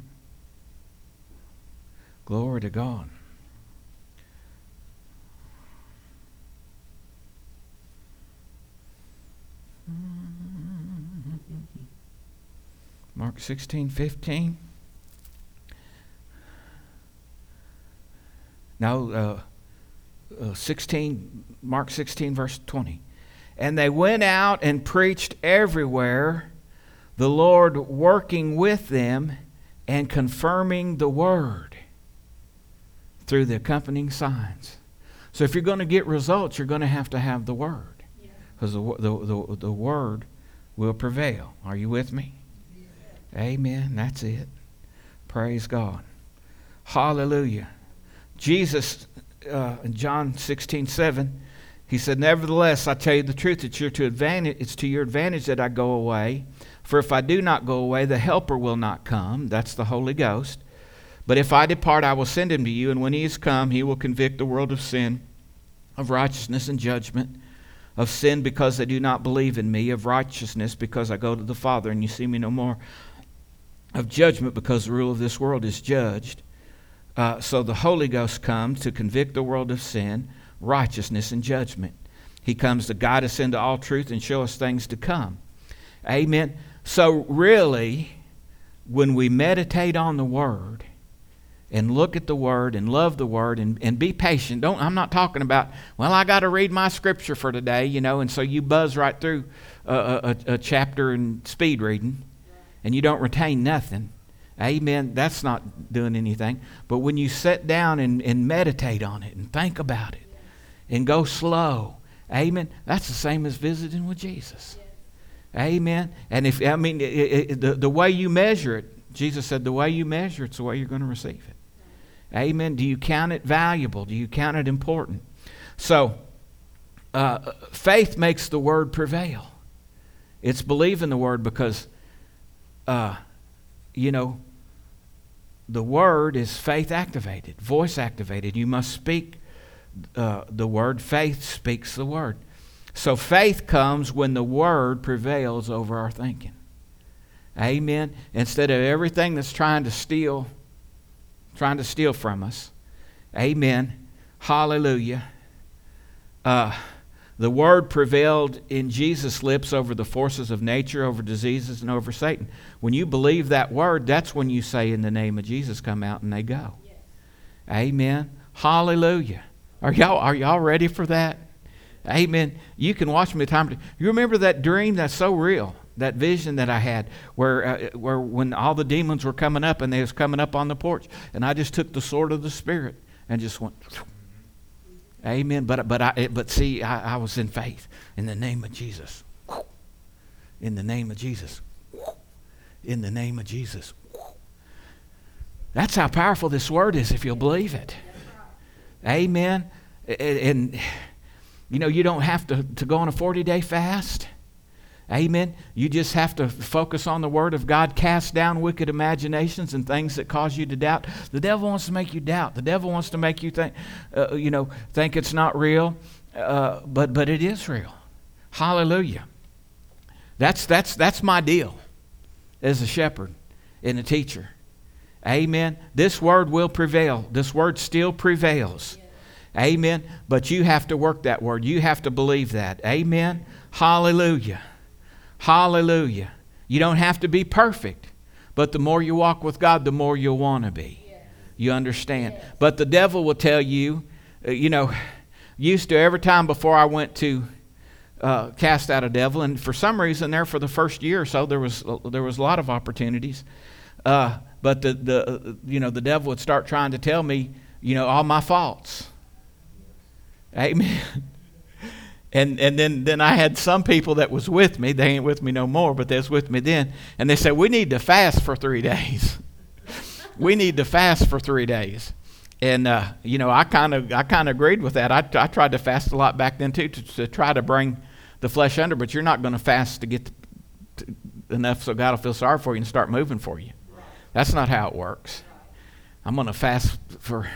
Glory to God. Mark 16, 15. No, uh, uh, 16, Mark 16, verse 20. And they went out and preached everywhere, the Lord working with them and confirming the word through the accompanying signs. So if you're going to get results, you're going to have to have the word. Because the, the, the, the word will prevail. Are you with me? Amen. That's it. Praise God. Hallelujah. Jesus, uh, in John 16, 7, he said, Nevertheless, I tell you the truth, it's, your to advantage, it's to your advantage that I go away. For if I do not go away, the Helper will not come. That's the Holy Ghost. But if I depart, I will send him to you, and when he is come, he will convict the world of sin, of righteousness and judgment, of sin because they do not believe in me, of righteousness because I go to the Father and you see me no more, of judgment because the rule of this world is judged. Uh, so the Holy Ghost comes to convict the world of sin, righteousness, and judgment. He comes to guide us into all truth and show us things to come. Amen. So, really, when we meditate on the Word, and look at the word and love the word and, and be patient. Don't I'm not talking about, well, I got to read my scripture for today, you know, and so you buzz right through a, a, a chapter in speed reading and you don't retain nothing. Amen. That's not doing anything. But when you sit down and, and meditate on it and think about it and go slow, amen, that's the same as visiting with Jesus. Amen. And if, I mean, it, it, the, the way you measure it, Jesus said, the way you measure it's the way you're going to receive it. Amen. Do you count it valuable? Do you count it important? So, uh, faith makes the word prevail. It's believing the word because, uh, you know, the word is faith activated, voice activated. You must speak uh, the word. Faith speaks the word. So faith comes when the word prevails over our thinking. Amen. Instead of everything that's trying to steal trying to steal from us. Amen. Hallelujah. Uh, the word prevailed in Jesus' lips over the forces of nature, over diseases, and over Satan. When you believe that word, that's when you say, In the name of Jesus, come out and they go. Yes. Amen. Hallelujah. Are y'all, are y'all ready for that? Amen. You can watch me time. You remember that dream? That's so real that vision that I had where, uh, where when all the demons were coming up and they was coming up on the porch and I just took the sword of the Spirit and just went, amen. But, but, I, but see, I, I was in faith in the name of Jesus. In the name of Jesus. In the name of Jesus. That's how powerful this word is if you'll believe it. Amen. And, and you know, you don't have to, to go on a 40 day fast. Amen. You just have to focus on the Word of God, cast down wicked imaginations and things that cause you to doubt. The devil wants to make you doubt. The devil wants to make you think, uh, you know, think it's not real, uh, but but it is real. Hallelujah. That's that's that's my deal as a shepherd and a teacher. Amen. This word will prevail. This word still prevails. Amen. But you have to work that word. You have to believe that. Amen. Hallelujah. Hallelujah. You don't have to be perfect, but the more you walk with God, the more you'll want to be. You understand? But the devil will tell you, uh, you know, used to every time before I went to uh, cast out a devil, and for some reason there for the first year or so there was there was a lot of opportunities, uh, but the the uh, you know the devil would start trying to tell me you know all my faults. Amen. And, and then, then I had some people that was with me. They ain't with me no more, but they was with me then. And they said, we need to fast for three days. we need to fast for three days. And, uh, you know, I kind of I kind of agreed with that. I, I tried to fast a lot back then, too, to, to try to bring the flesh under. But you're not going to fast to get to, enough so God will feel sorry for you and start moving for you. That's not how it works. I'm going to fast for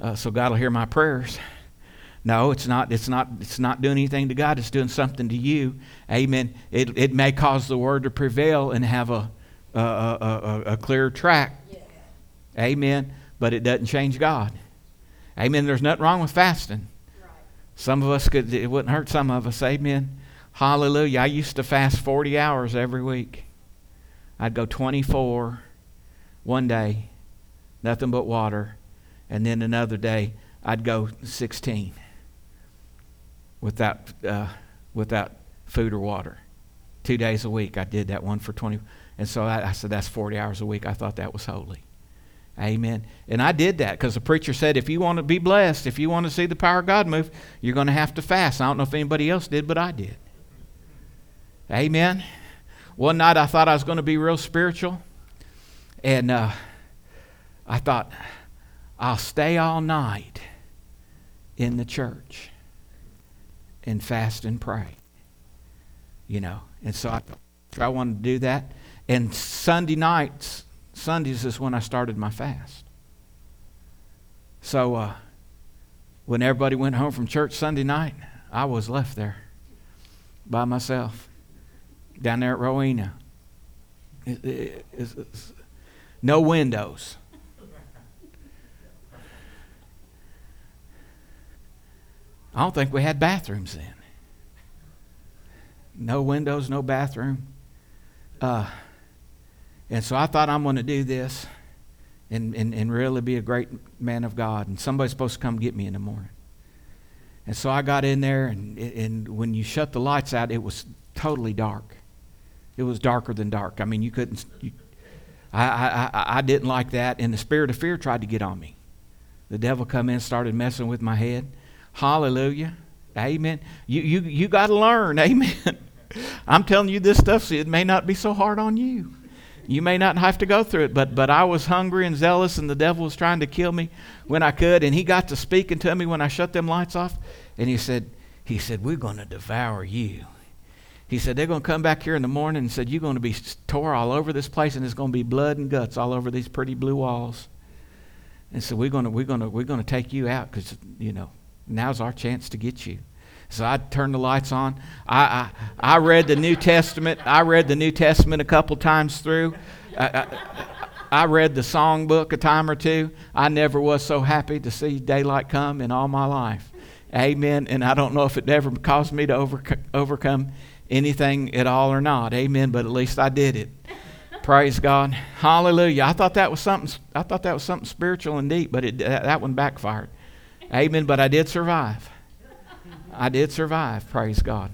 uh, so God will hear my prayers. No, it's not. It's not. It's not doing anything to God. It's doing something to you. Amen. It, it may cause the word to prevail and have a a, a, a, a clear track. Yeah. Amen. But it doesn't change God. Amen. There's nothing wrong with fasting. Right. Some of us could. It wouldn't hurt some of us. Amen. Hallelujah. I used to fast 40 hours every week. I'd go 24 one day, nothing but water, and then another day I'd go 16 without, uh, without food or water. Two days a week, I did that one for 20. And so I, I said, That's 40 hours a week. I thought that was holy. Amen. And I did that because the preacher said, if you want to be blessed, if you want to see the power of God move, you're going to have to fast. I don't know if anybody else did, but I did. Amen. One night I thought I was going to be real spiritual. And uh, I thought, I'll stay all night in the church and fast and pray. You know. And so I, I wanted to do that. And Sunday nights, Sundays is when I started my fast. So uh, when everybody went home from church Sunday night, I was left there by myself down there at Rowena. It, it, it's, no windows. I don't think we had bathrooms then. No windows, no bathroom. Uh, and so I thought I'm going to do this and, and, and really be a great man of God. And somebody's supposed to come get me in the morning. And so I got in there, and, and when you shut the lights out, it was totally dark. It was darker than dark. I mean, you couldn't. You, I, I, I, didn't like that, and the spirit of fear tried to get on me. The devil come in, started messing with my head. Hallelujah. Amen. You, you, you got to learn. Amen. I'm telling you this stuff, so it may not be so hard on you. You may not have to go through it, but, but I was hungry and zealous, and the devil was trying to kill me when I could. And he got to speaking to me when I shut them lights off. And he said, he said, We're going to devour you. He said, They're going to come back here in the morning and said, You're going to be tore all over this place, and there's going to be blood and guts all over these pretty blue walls. And so we're going to, we're going to, we're going to take you out because, you know, now's our chance to get you. So I turned the lights on. I, I, I read the New Testament. I read the New Testament a couple times through. I, I, I read the songbook a time or two. I never was so happy to see daylight come in all my life. Amen. And I don't know if it ever caused me to over, overcome anything at all or not. Amen. But at least I did it. Praise God. Hallelujah. I thought that was something. I thought that was something spiritual and deep, but it, that one backfired. Amen. But I did survive. I did survive. Praise God.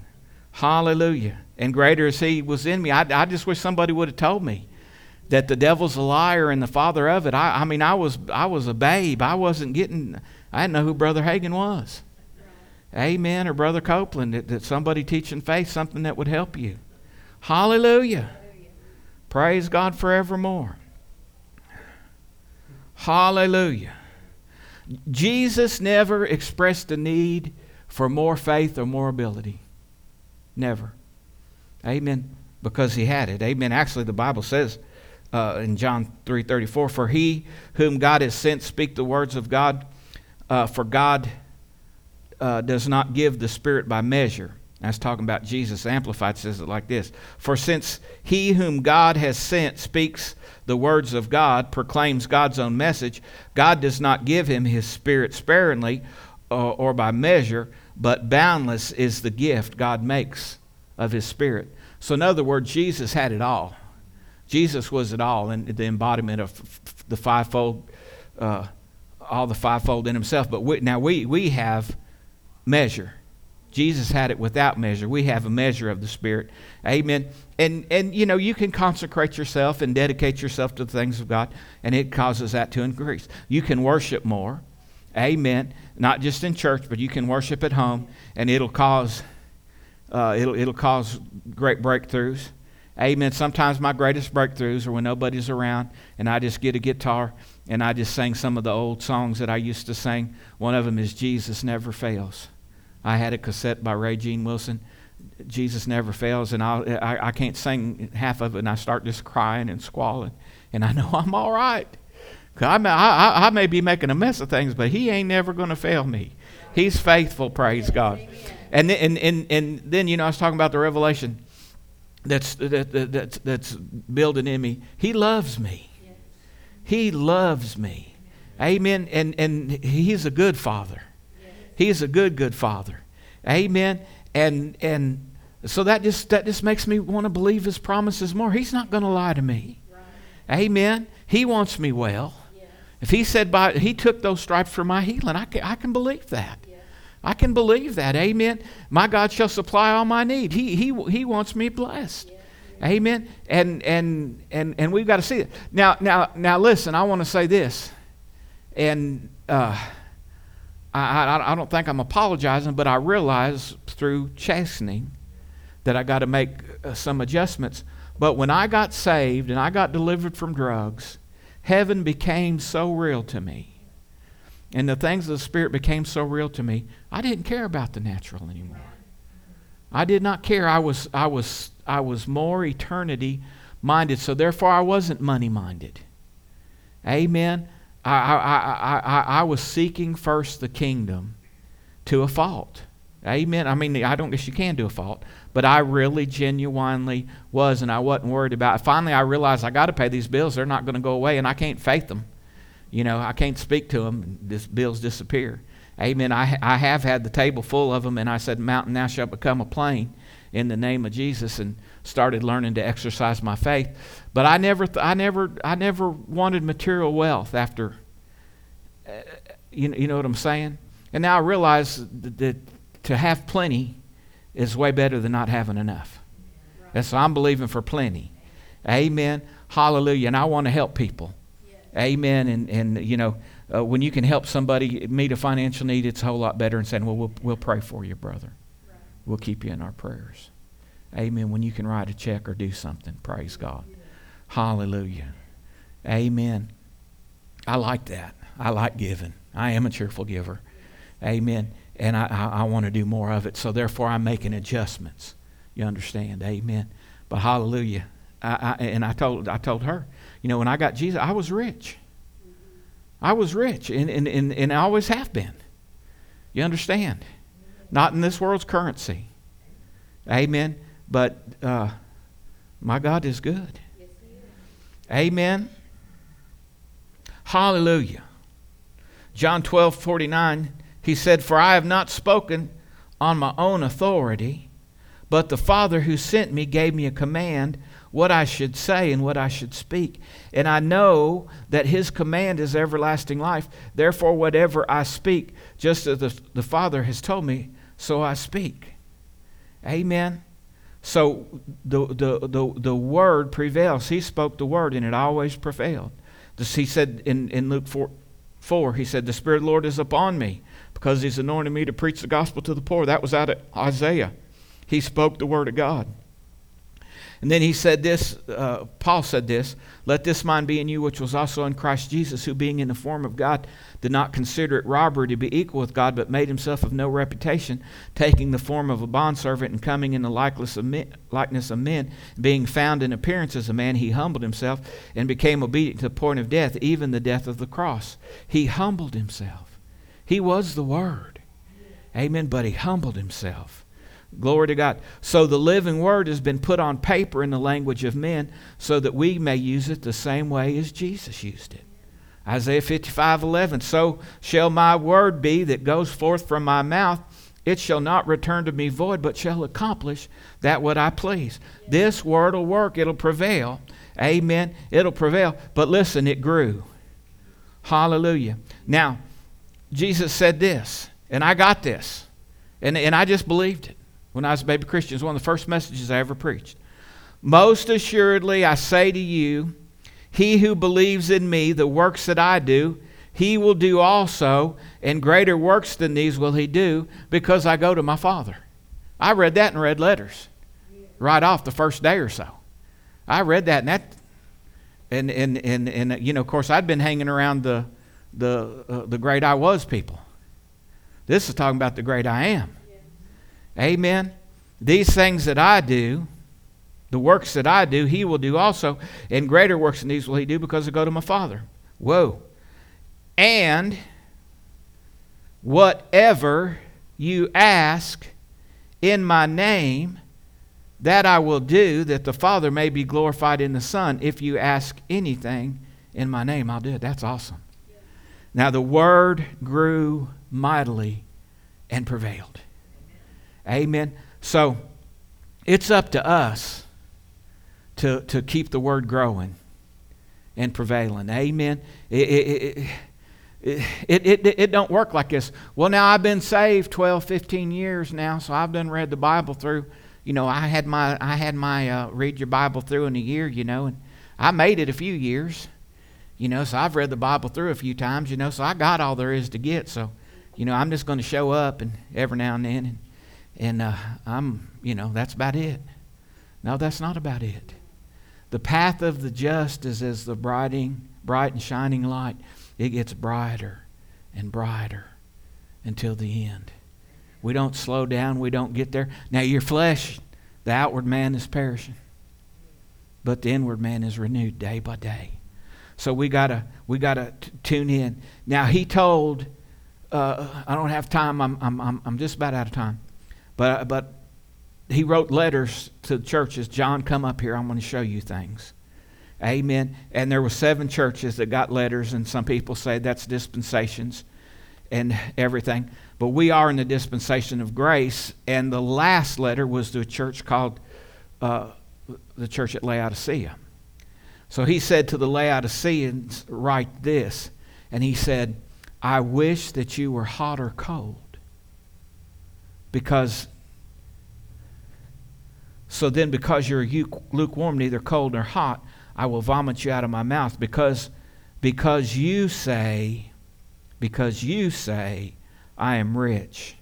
Hallelujah. And greater as He was in me. I, I just wish somebody would have told me that the devil's a liar and the father of it. I, I mean, I was I was a babe. I wasn't getting. I didn't know who Brother Hagin was. Amen. Or Brother Copeland. That, that somebody teaching faith something that would help you. Hallelujah. Praise God forevermore. Hallelujah. Jesus never expressed a need for more faith or more ability. Never. Amen. Because he had it. Amen. Actually, the Bible says uh, in John 3.34, For he whom God has sent speak the words of God, uh, for God uh, does not give the Spirit by measure. That's talking about Jesus. Amplified says it like this For since he whom God has sent speaks the words of God, proclaims God's own message, God does not give him his Spirit sparingly or, or by measure, but boundless is the gift God makes of his Spirit. So, in other words, Jesus had it all. Jesus was it all, and the embodiment of the fivefold, uh, all the fivefold in himself. But we, now we, we have measure. Jesus had it without measure. We have a measure of the Spirit. Amen. And and you know, you can consecrate yourself and dedicate yourself to the things of God, and it causes that to increase. You can worship more. Amen. Not just in church, but you can worship at home, and it'll cause uh, it'll it'll cause great breakthroughs. Amen. Sometimes my greatest breakthroughs are when nobody's around, and I just get a guitar and I just sing some of the old songs that I used to sing. One of them is "Jesus Never Fails." I had a cassette by Ray Gene Wilson. Jesus never fails, and I, I, I can't sing half of it, and I start just crying and squalling, and I know I'm all right. I may, I, I may be making a mess of things, but He ain't never going to fail me. He's faithful, praise God. And then, and, and, and then, you know, I was talking about the revelation that's, that, that, that's, that's building in me. He loves me. He loves me. Amen. And, and He's a good Father. He's a good, good father. Amen. And and so that just that just makes me want to believe his promises more. He's not going to lie to me. Right. Amen. He wants me well. Yeah. If he said by he took those stripes for my healing, I can, I can believe that. Yeah. I can believe that. Amen. My God shall supply all my need. He he he wants me blessed. Yeah. Amen. And and and and we've got to see it. Now now now listen, I want to say this. And uh, I, I, I don't think I'm apologizing, but I realize through chastening that I got to make uh, some adjustments. But when I got saved and I got delivered from drugs, heaven became so real to me. And the things of the Spirit became so real to me, I didn't care about the natural anymore. I did not care. I was, I was, I was more eternity minded, so therefore I wasn't money minded. Amen. I, I, I, I, I was seeking first the kingdom to a fault. Amen. I mean, I don't guess you can do a fault, but I really genuinely was, and I wasn't worried about it. Finally, I realized I got to pay these bills. They're not going to go away, and I can't faith them. You know, I can't speak to them. These bills disappear. Amen. I, I have had the table full of them, and I said, Mountain now shall become a plain in the name of Jesus, and started learning to exercise my faith. But I never, th- I never, I never wanted material wealth after. Uh, you, you know what I'm saying? And now I realize that, that to have plenty is way better than not having enough. And so I'm believing for plenty. Amen. Hallelujah. And I want to help people. Amen. And, and you know, uh, when you can help somebody meet a financial need, it's a whole lot better than saying, well, we'll, we'll pray for you, brother. Right. We'll keep you in our prayers. Amen. When you can write a check or do something, praise God. Hallelujah. Amen. I like that. I like giving. I am a cheerful giver. Amen. And I, I, I want to do more of it. So therefore, I'm making adjustments. You understand? Amen. But hallelujah. I, I, and I told, I told her, you know, when I got Jesus, I was rich. I was rich, and, and, and, and I always have been. You understand? Not in this world's currency. Amen. But uh, my God is good. Amen. Hallelujah. John 12, 49, he said, For I have not spoken on my own authority, but the Father who sent me gave me a command what I should say and what I should speak. And I know that his command is everlasting life. Therefore, whatever I speak, just as the, the Father has told me, so I speak. Amen. So the, the, the, the word prevails. He spoke the word, and it always prevailed. This, he said in, in Luke 4, 4, he said, The Spirit of the Lord is upon me because he's anointed me to preach the gospel to the poor. That was out of Isaiah. He spoke the word of God. And then he said this, uh, Paul said this, let this mind be in you, which was also in Christ Jesus, who being in the form of God did not consider it robbery to be equal with God, but made himself of no reputation, taking the form of a bondservant and coming in the likeness of, men, likeness of men, being found in appearance as a man, he humbled himself and became obedient to the point of death, even the death of the cross. He humbled himself. He was the Word. Amen. But he humbled himself. Glory to God. So the living word has been put on paper in the language of men so that we may use it the same way as Jesus used it. Isaiah 55 11. So shall my word be that goes forth from my mouth. It shall not return to me void, but shall accomplish that what I please. This word will work, it'll prevail. Amen. It'll prevail. But listen, it grew. Hallelujah. Now, Jesus said this, and I got this, and, and I just believed it when I was a baby Christian. It's one of the first messages I ever preached. Most assuredly, I say to you, he who believes in me, the works that I do, he will do also, and greater works than these will he do, because I go to my Father. I read that in red letters right off the first day or so. I read that, and that, and and and, and you know, of course, I'd been hanging around the the uh, the great I was people. This is talking about the great I am. Amen. These things that I do, the works that I do, he will do also. And greater works than these will he do because I go to my Father. Whoa. And whatever you ask in my name, that I will do, that the Father may be glorified in the Son. If you ask anything in my name, I'll do it. That's awesome. Now the word grew mightily and prevailed. Amen. So it's up to us to, to keep the word growing and prevailing. Amen. It, it, it, it, it, it, don't work like this. Well, now I've been saved 12, 15 years now, so I've done read the Bible through. you know, I had my I had my uh, read your Bible through in a year, you know, and I made it a few years, you know. So I've read the Bible through a few times, you know. So I got all there is to get. So, you know, I'm just going to show up and every now and then, and and uh, I'm, you know, that's about it. No, that's not about it. The path of the just is as the brighting, bright and shining light. It gets brighter and brighter until the end. We don't slow down. We don't get there. Now, your flesh, the outward man is perishing, but the inward man is renewed day by day. So we gotta we gotta t- tune in. Now he told, uh, I don't have time. I'm, I'm I'm I'm just about out of time, but but he wrote letters to churches. John, come up here. I'm going to show you things. Amen. And there were seven churches that got letters, and some people say that's dispensations and everything. But we are in the dispensation of grace, and the last letter was to a church called uh, the church at Laodicea. So he said to the Laodiceans, Write this. And he said, I wish that you were hot or cold. Because, so then, because you're lukewarm, neither cold nor hot, I will vomit you out of my mouth. Because, because you say, because you say, I am rich,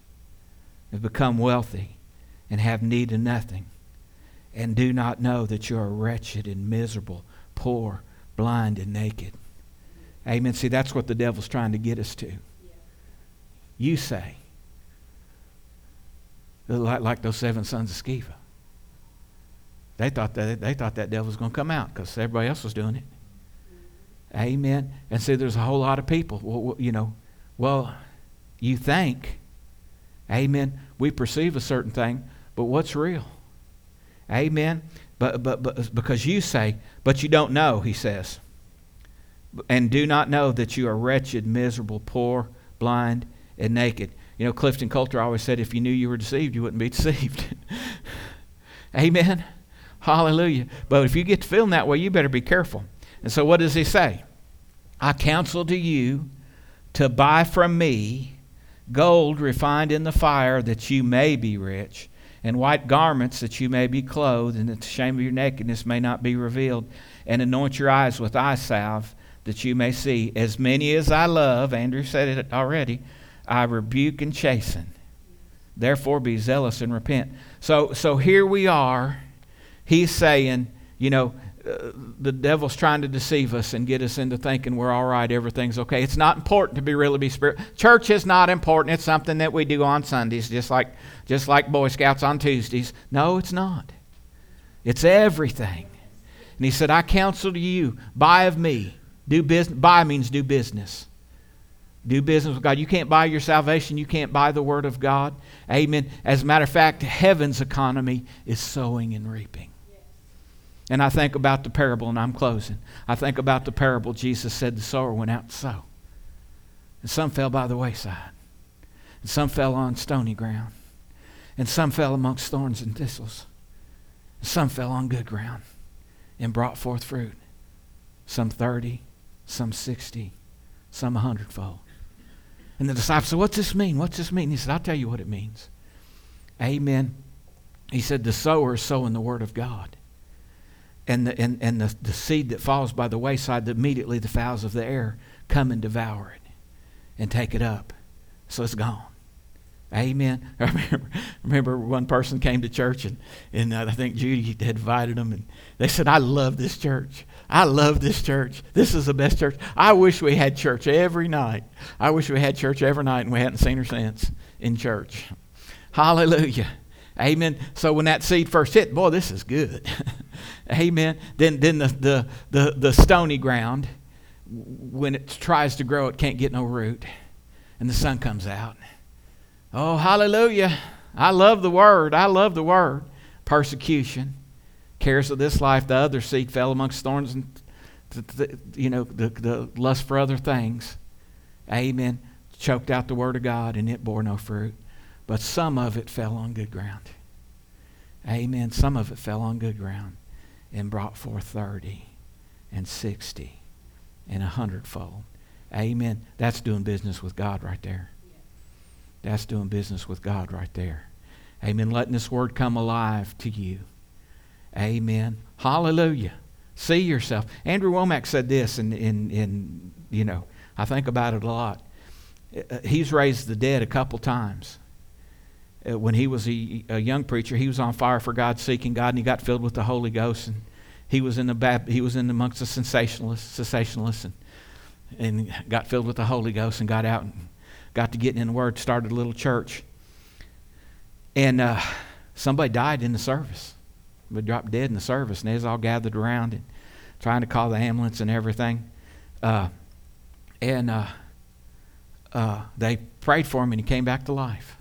have become wealthy, and have need of nothing, and do not know that you are wretched and miserable, poor, blind, and naked. Amen. See, that's what the devil's trying to get us to. You say, like, like those seven sons of Sceva. They thought that they thought that devil was going to come out because everybody else was doing it. Amen. And see, there's a whole lot of people. Well, you know, well, you think, Amen. We perceive a certain thing, but what's real? Amen. But but but because you say, but you don't know, he says. And do not know that you are wretched, miserable, poor, blind, and naked. You know, Clifton Coulter always said, if you knew you were deceived, you wouldn't be deceived. Amen. Hallelujah. But if you get to feeling that way, you better be careful. And so what does he say? I counsel to you to buy from me gold refined in the fire that you may be rich, and white garments that you may be clothed, and that the shame of your nakedness may not be revealed, and anoint your eyes with eye salve that you may see. As many as I love, Andrew said it already, I rebuke and chasten. Therefore be zealous and repent. So so here we are. He's saying, you know, uh, the devil's trying to deceive us and get us into thinking we're all right, everything's okay. It's not important to be really be spirit. Church is not important. It's something that we do on Sundays, just like just like Boy Scouts on Tuesdays. No, it's not. It's everything. And he said, I counsel to you, buy of me. Do business. Buy means do business. Do business with God. You can't buy your salvation. You can't buy the Word of God. Amen. As a matter of fact, heaven's economy is sowing and reaping. And I think about the parable, and I'm closing. I think about the parable Jesus said the sower went out to sow. And some fell by the wayside, and some fell on stony ground, and some fell amongst thorns and thistles, and some fell on good ground and brought forth fruit. Some 30, some 60, some a hundredfold. And the disciples said, What's this mean? What's this mean? He said, I'll tell you what it means. Amen. He said, The sower is sowing the word of God and the, and, and the, the seed that falls by the wayside, immediately the fowls of the air come and devour it and take it up. So it's gone. Amen. I remember, remember one person came to church and, and uh, I think Judy had invited them and they said, I love this church. I love this church. This is the best church. I wish we had church every night. I wish we had church every night and we hadn't seen her since in church. Hallelujah. Amen. So when that seed first hit, boy, this is good. Amen. Then, then the, the, the, the stony ground, when it tries to grow, it can't get no root. And the sun comes out. Oh, hallelujah. I love the word. I love the word. Persecution, cares of this life. The other seed fell amongst thorns and, the, the, you know, the, the lust for other things. Amen. Choked out the word of God and it bore no fruit. But some of it fell on good ground. Amen. Some of it fell on good ground and brought forth 30 and 60 and a hundredfold. Amen. That's doing business with God right there. That's doing business with God right there. Amen. Letting this word come alive to you. Amen. Hallelujah. See yourself. Andrew Wommack said this, and in, in, in, you know, I think about it a lot. Uh, he's raised the dead a couple times. Uh, when he was a, a, young preacher, he was on fire for God, seeking God, and he got filled with the Holy Ghost. And he was in the he was in amongst the sensationalists, cessationalists, and, and got filled with the Holy Ghost and got out and got to getting in the Word. Started a little church, and uh, somebody died in the service. They dropped dead in the service, and they was all gathered around and trying to call the ambulance and everything. Uh, and uh, uh, they prayed for him, and he came back to life.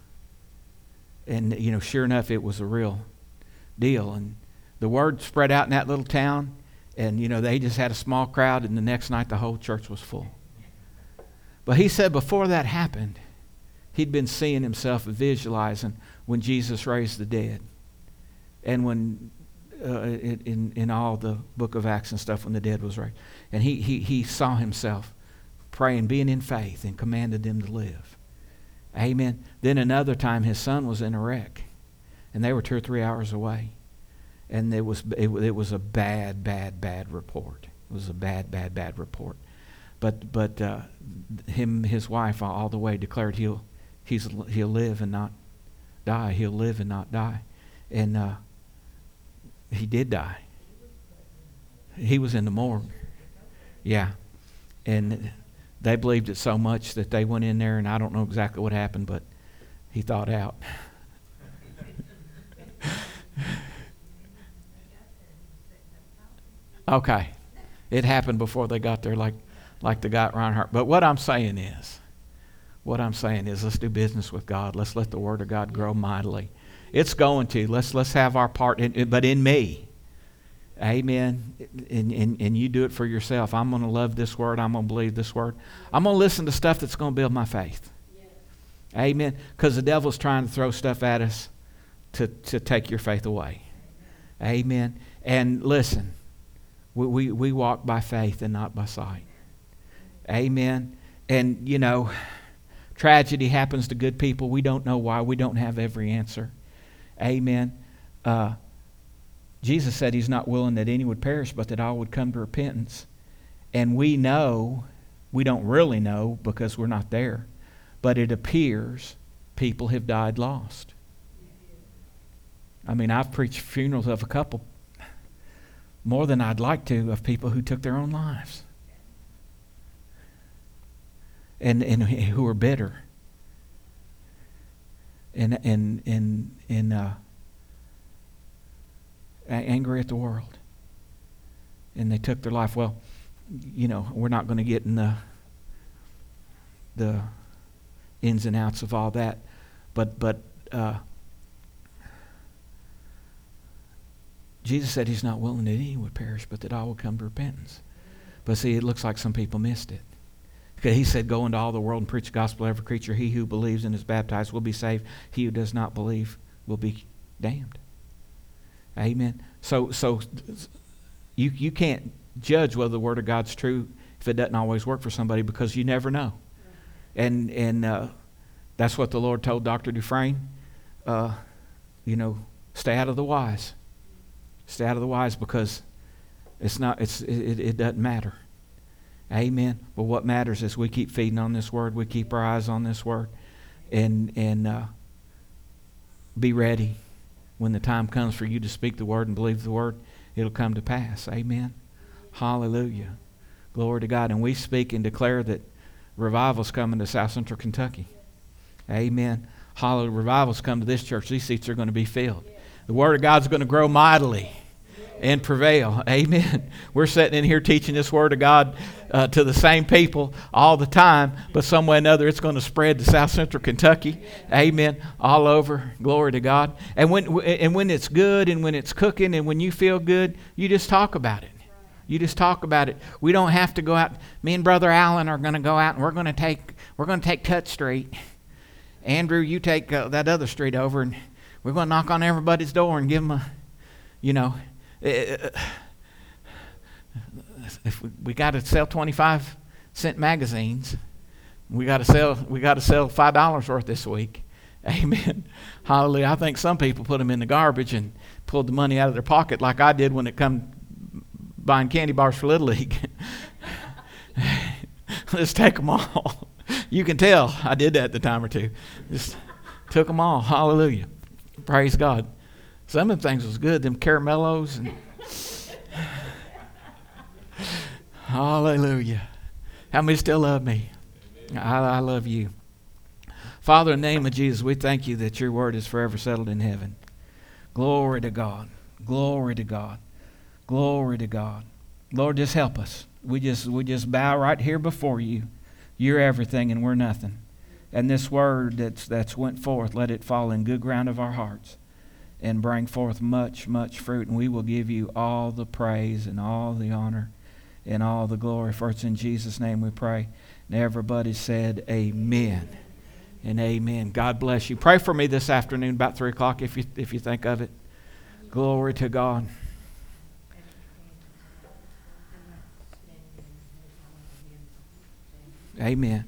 And you know, sure enough, it was a real deal. And the word spread out in that little town, and you know, they just had a small crowd, and the next night the whole church was full. But he said before that happened, he'd been seeing himself visualizing when Jesus raised the dead. And when uh, in, in all the book of Acts and stuff when the dead was raised. And he, he, he saw himself praying, being in faith, and commanded them to live. Amen. Then another time his son was in a wreck, and they were two or three hours away. And it was, it, it was a bad, bad, bad report. It was a bad, bad, bad report. But, but uh, him, his wife, all the way declared he'll, he's, he'll live and not die. He'll live and not die. And uh, he did die. He was in the morgue. Yeah. And they believed it so much that they went in there, and I don't know exactly what happened, but he thought out. okay. It happened before they got there, like, like the guy Reinhard. But what I'm saying is, what I'm saying is, let's do business with God. Let's let the Word of God grow mightily. It's going to. Let's let's have our part, in, but in me. Amen. And, and, and you do it for yourself. I'm going to love this word. I'm going to believe this word. I'm going to listen to stuff that's going to build my faith. Amen. Because the devil's trying to throw stuff at us to, to take your faith away. Amen. And listen, we, we, we walk by faith and not by sight. Amen. And, you know, tragedy happens to good people. We don't know why. We don't have every answer. Amen. Uh, Jesus said he's not willing that any would perish, but that all would come to repentance. And we know, we don't really know because we're not there, but it appears people have died lost. I mean, I've preached funerals of a couple, more than I'd like to, of people who took their own lives and, and who are bitter and and and and uh, angry at the world, and they took their life. Well, you know, we're not going to get in the the ins and outs of all that, but but uh, Jesus said He's not willing that any would perish, but that all would come to repentance. But see, it looks like some people missed it. He said, Go into all the world and preach the gospel to every creature. He who believes and is baptized will be saved. He who does not believe will be damned. Amen. So, so you, you can't judge whether the Word of God's true if it doesn't always work for somebody because you never know. And, and uh, that's what the Lord told Dr. Dufresne. Uh, you know, stay out of the whys. Stay out of the whys because it's not, it's, it, it doesn't matter. Amen. But what matters is we keep feeding on this word. We keep our eyes on this word, and and uh, be ready when the time comes for you to speak the word and believe the word. It'll come to pass. Amen. Hallelujah. Glory to God. And we speak and declare that revival's coming to South Central Kentucky. Amen. Hallelujah. Revival's come to this church. These seats are going to be filled. The word of God's going to grow mightily and prevail. Amen. We're sitting in here teaching this Word of God uh, to the same people all the time, but some way or another it's going to spread to South Central Kentucky. Amen. All over. Glory to God. And when, and when it's good and when it's cooking and when you feel good, you just talk about it. You just talk about it. We don't have to go out. Me and Brother Allen are going to go out and we're going to take we're going to take Tut Street. Andrew, you take uh, that other street over and we're going to knock on everybody's door and give them a, you know, Eh, eh, eh, if we, we got to sell 25 cent magazines, we got to sell we got to sell five dollars worth this week. Amen. Hallelujah. I think some people put them in the garbage and pulled the money out of their pocket like I did when it come buying candy bars for Little League. Let's take them all. You can tell I did that the time or two. Just took them all. Hallelujah. Praise God. Some of them things was good. Them caramellos and Hallelujah. How many still love me? I, I love you. Father, in the name of Jesus, we thank you that your word is forever settled in heaven. Glory to God. Glory to God. Glory to God. Lord, just help us. We just we just bow right here before you. You're everything and we're nothing. And this word that's that's went forth, let it fall in good ground of our hearts and bring forth much, much fruit. And we will give you all the praise and all the honor and all the glory. For it's in Jesus' name we pray. And everybody said, Amen. And amen. God bless you. Pray for me this afternoon about 3 o'clock if you, if you think of it. Glory to God. Amen.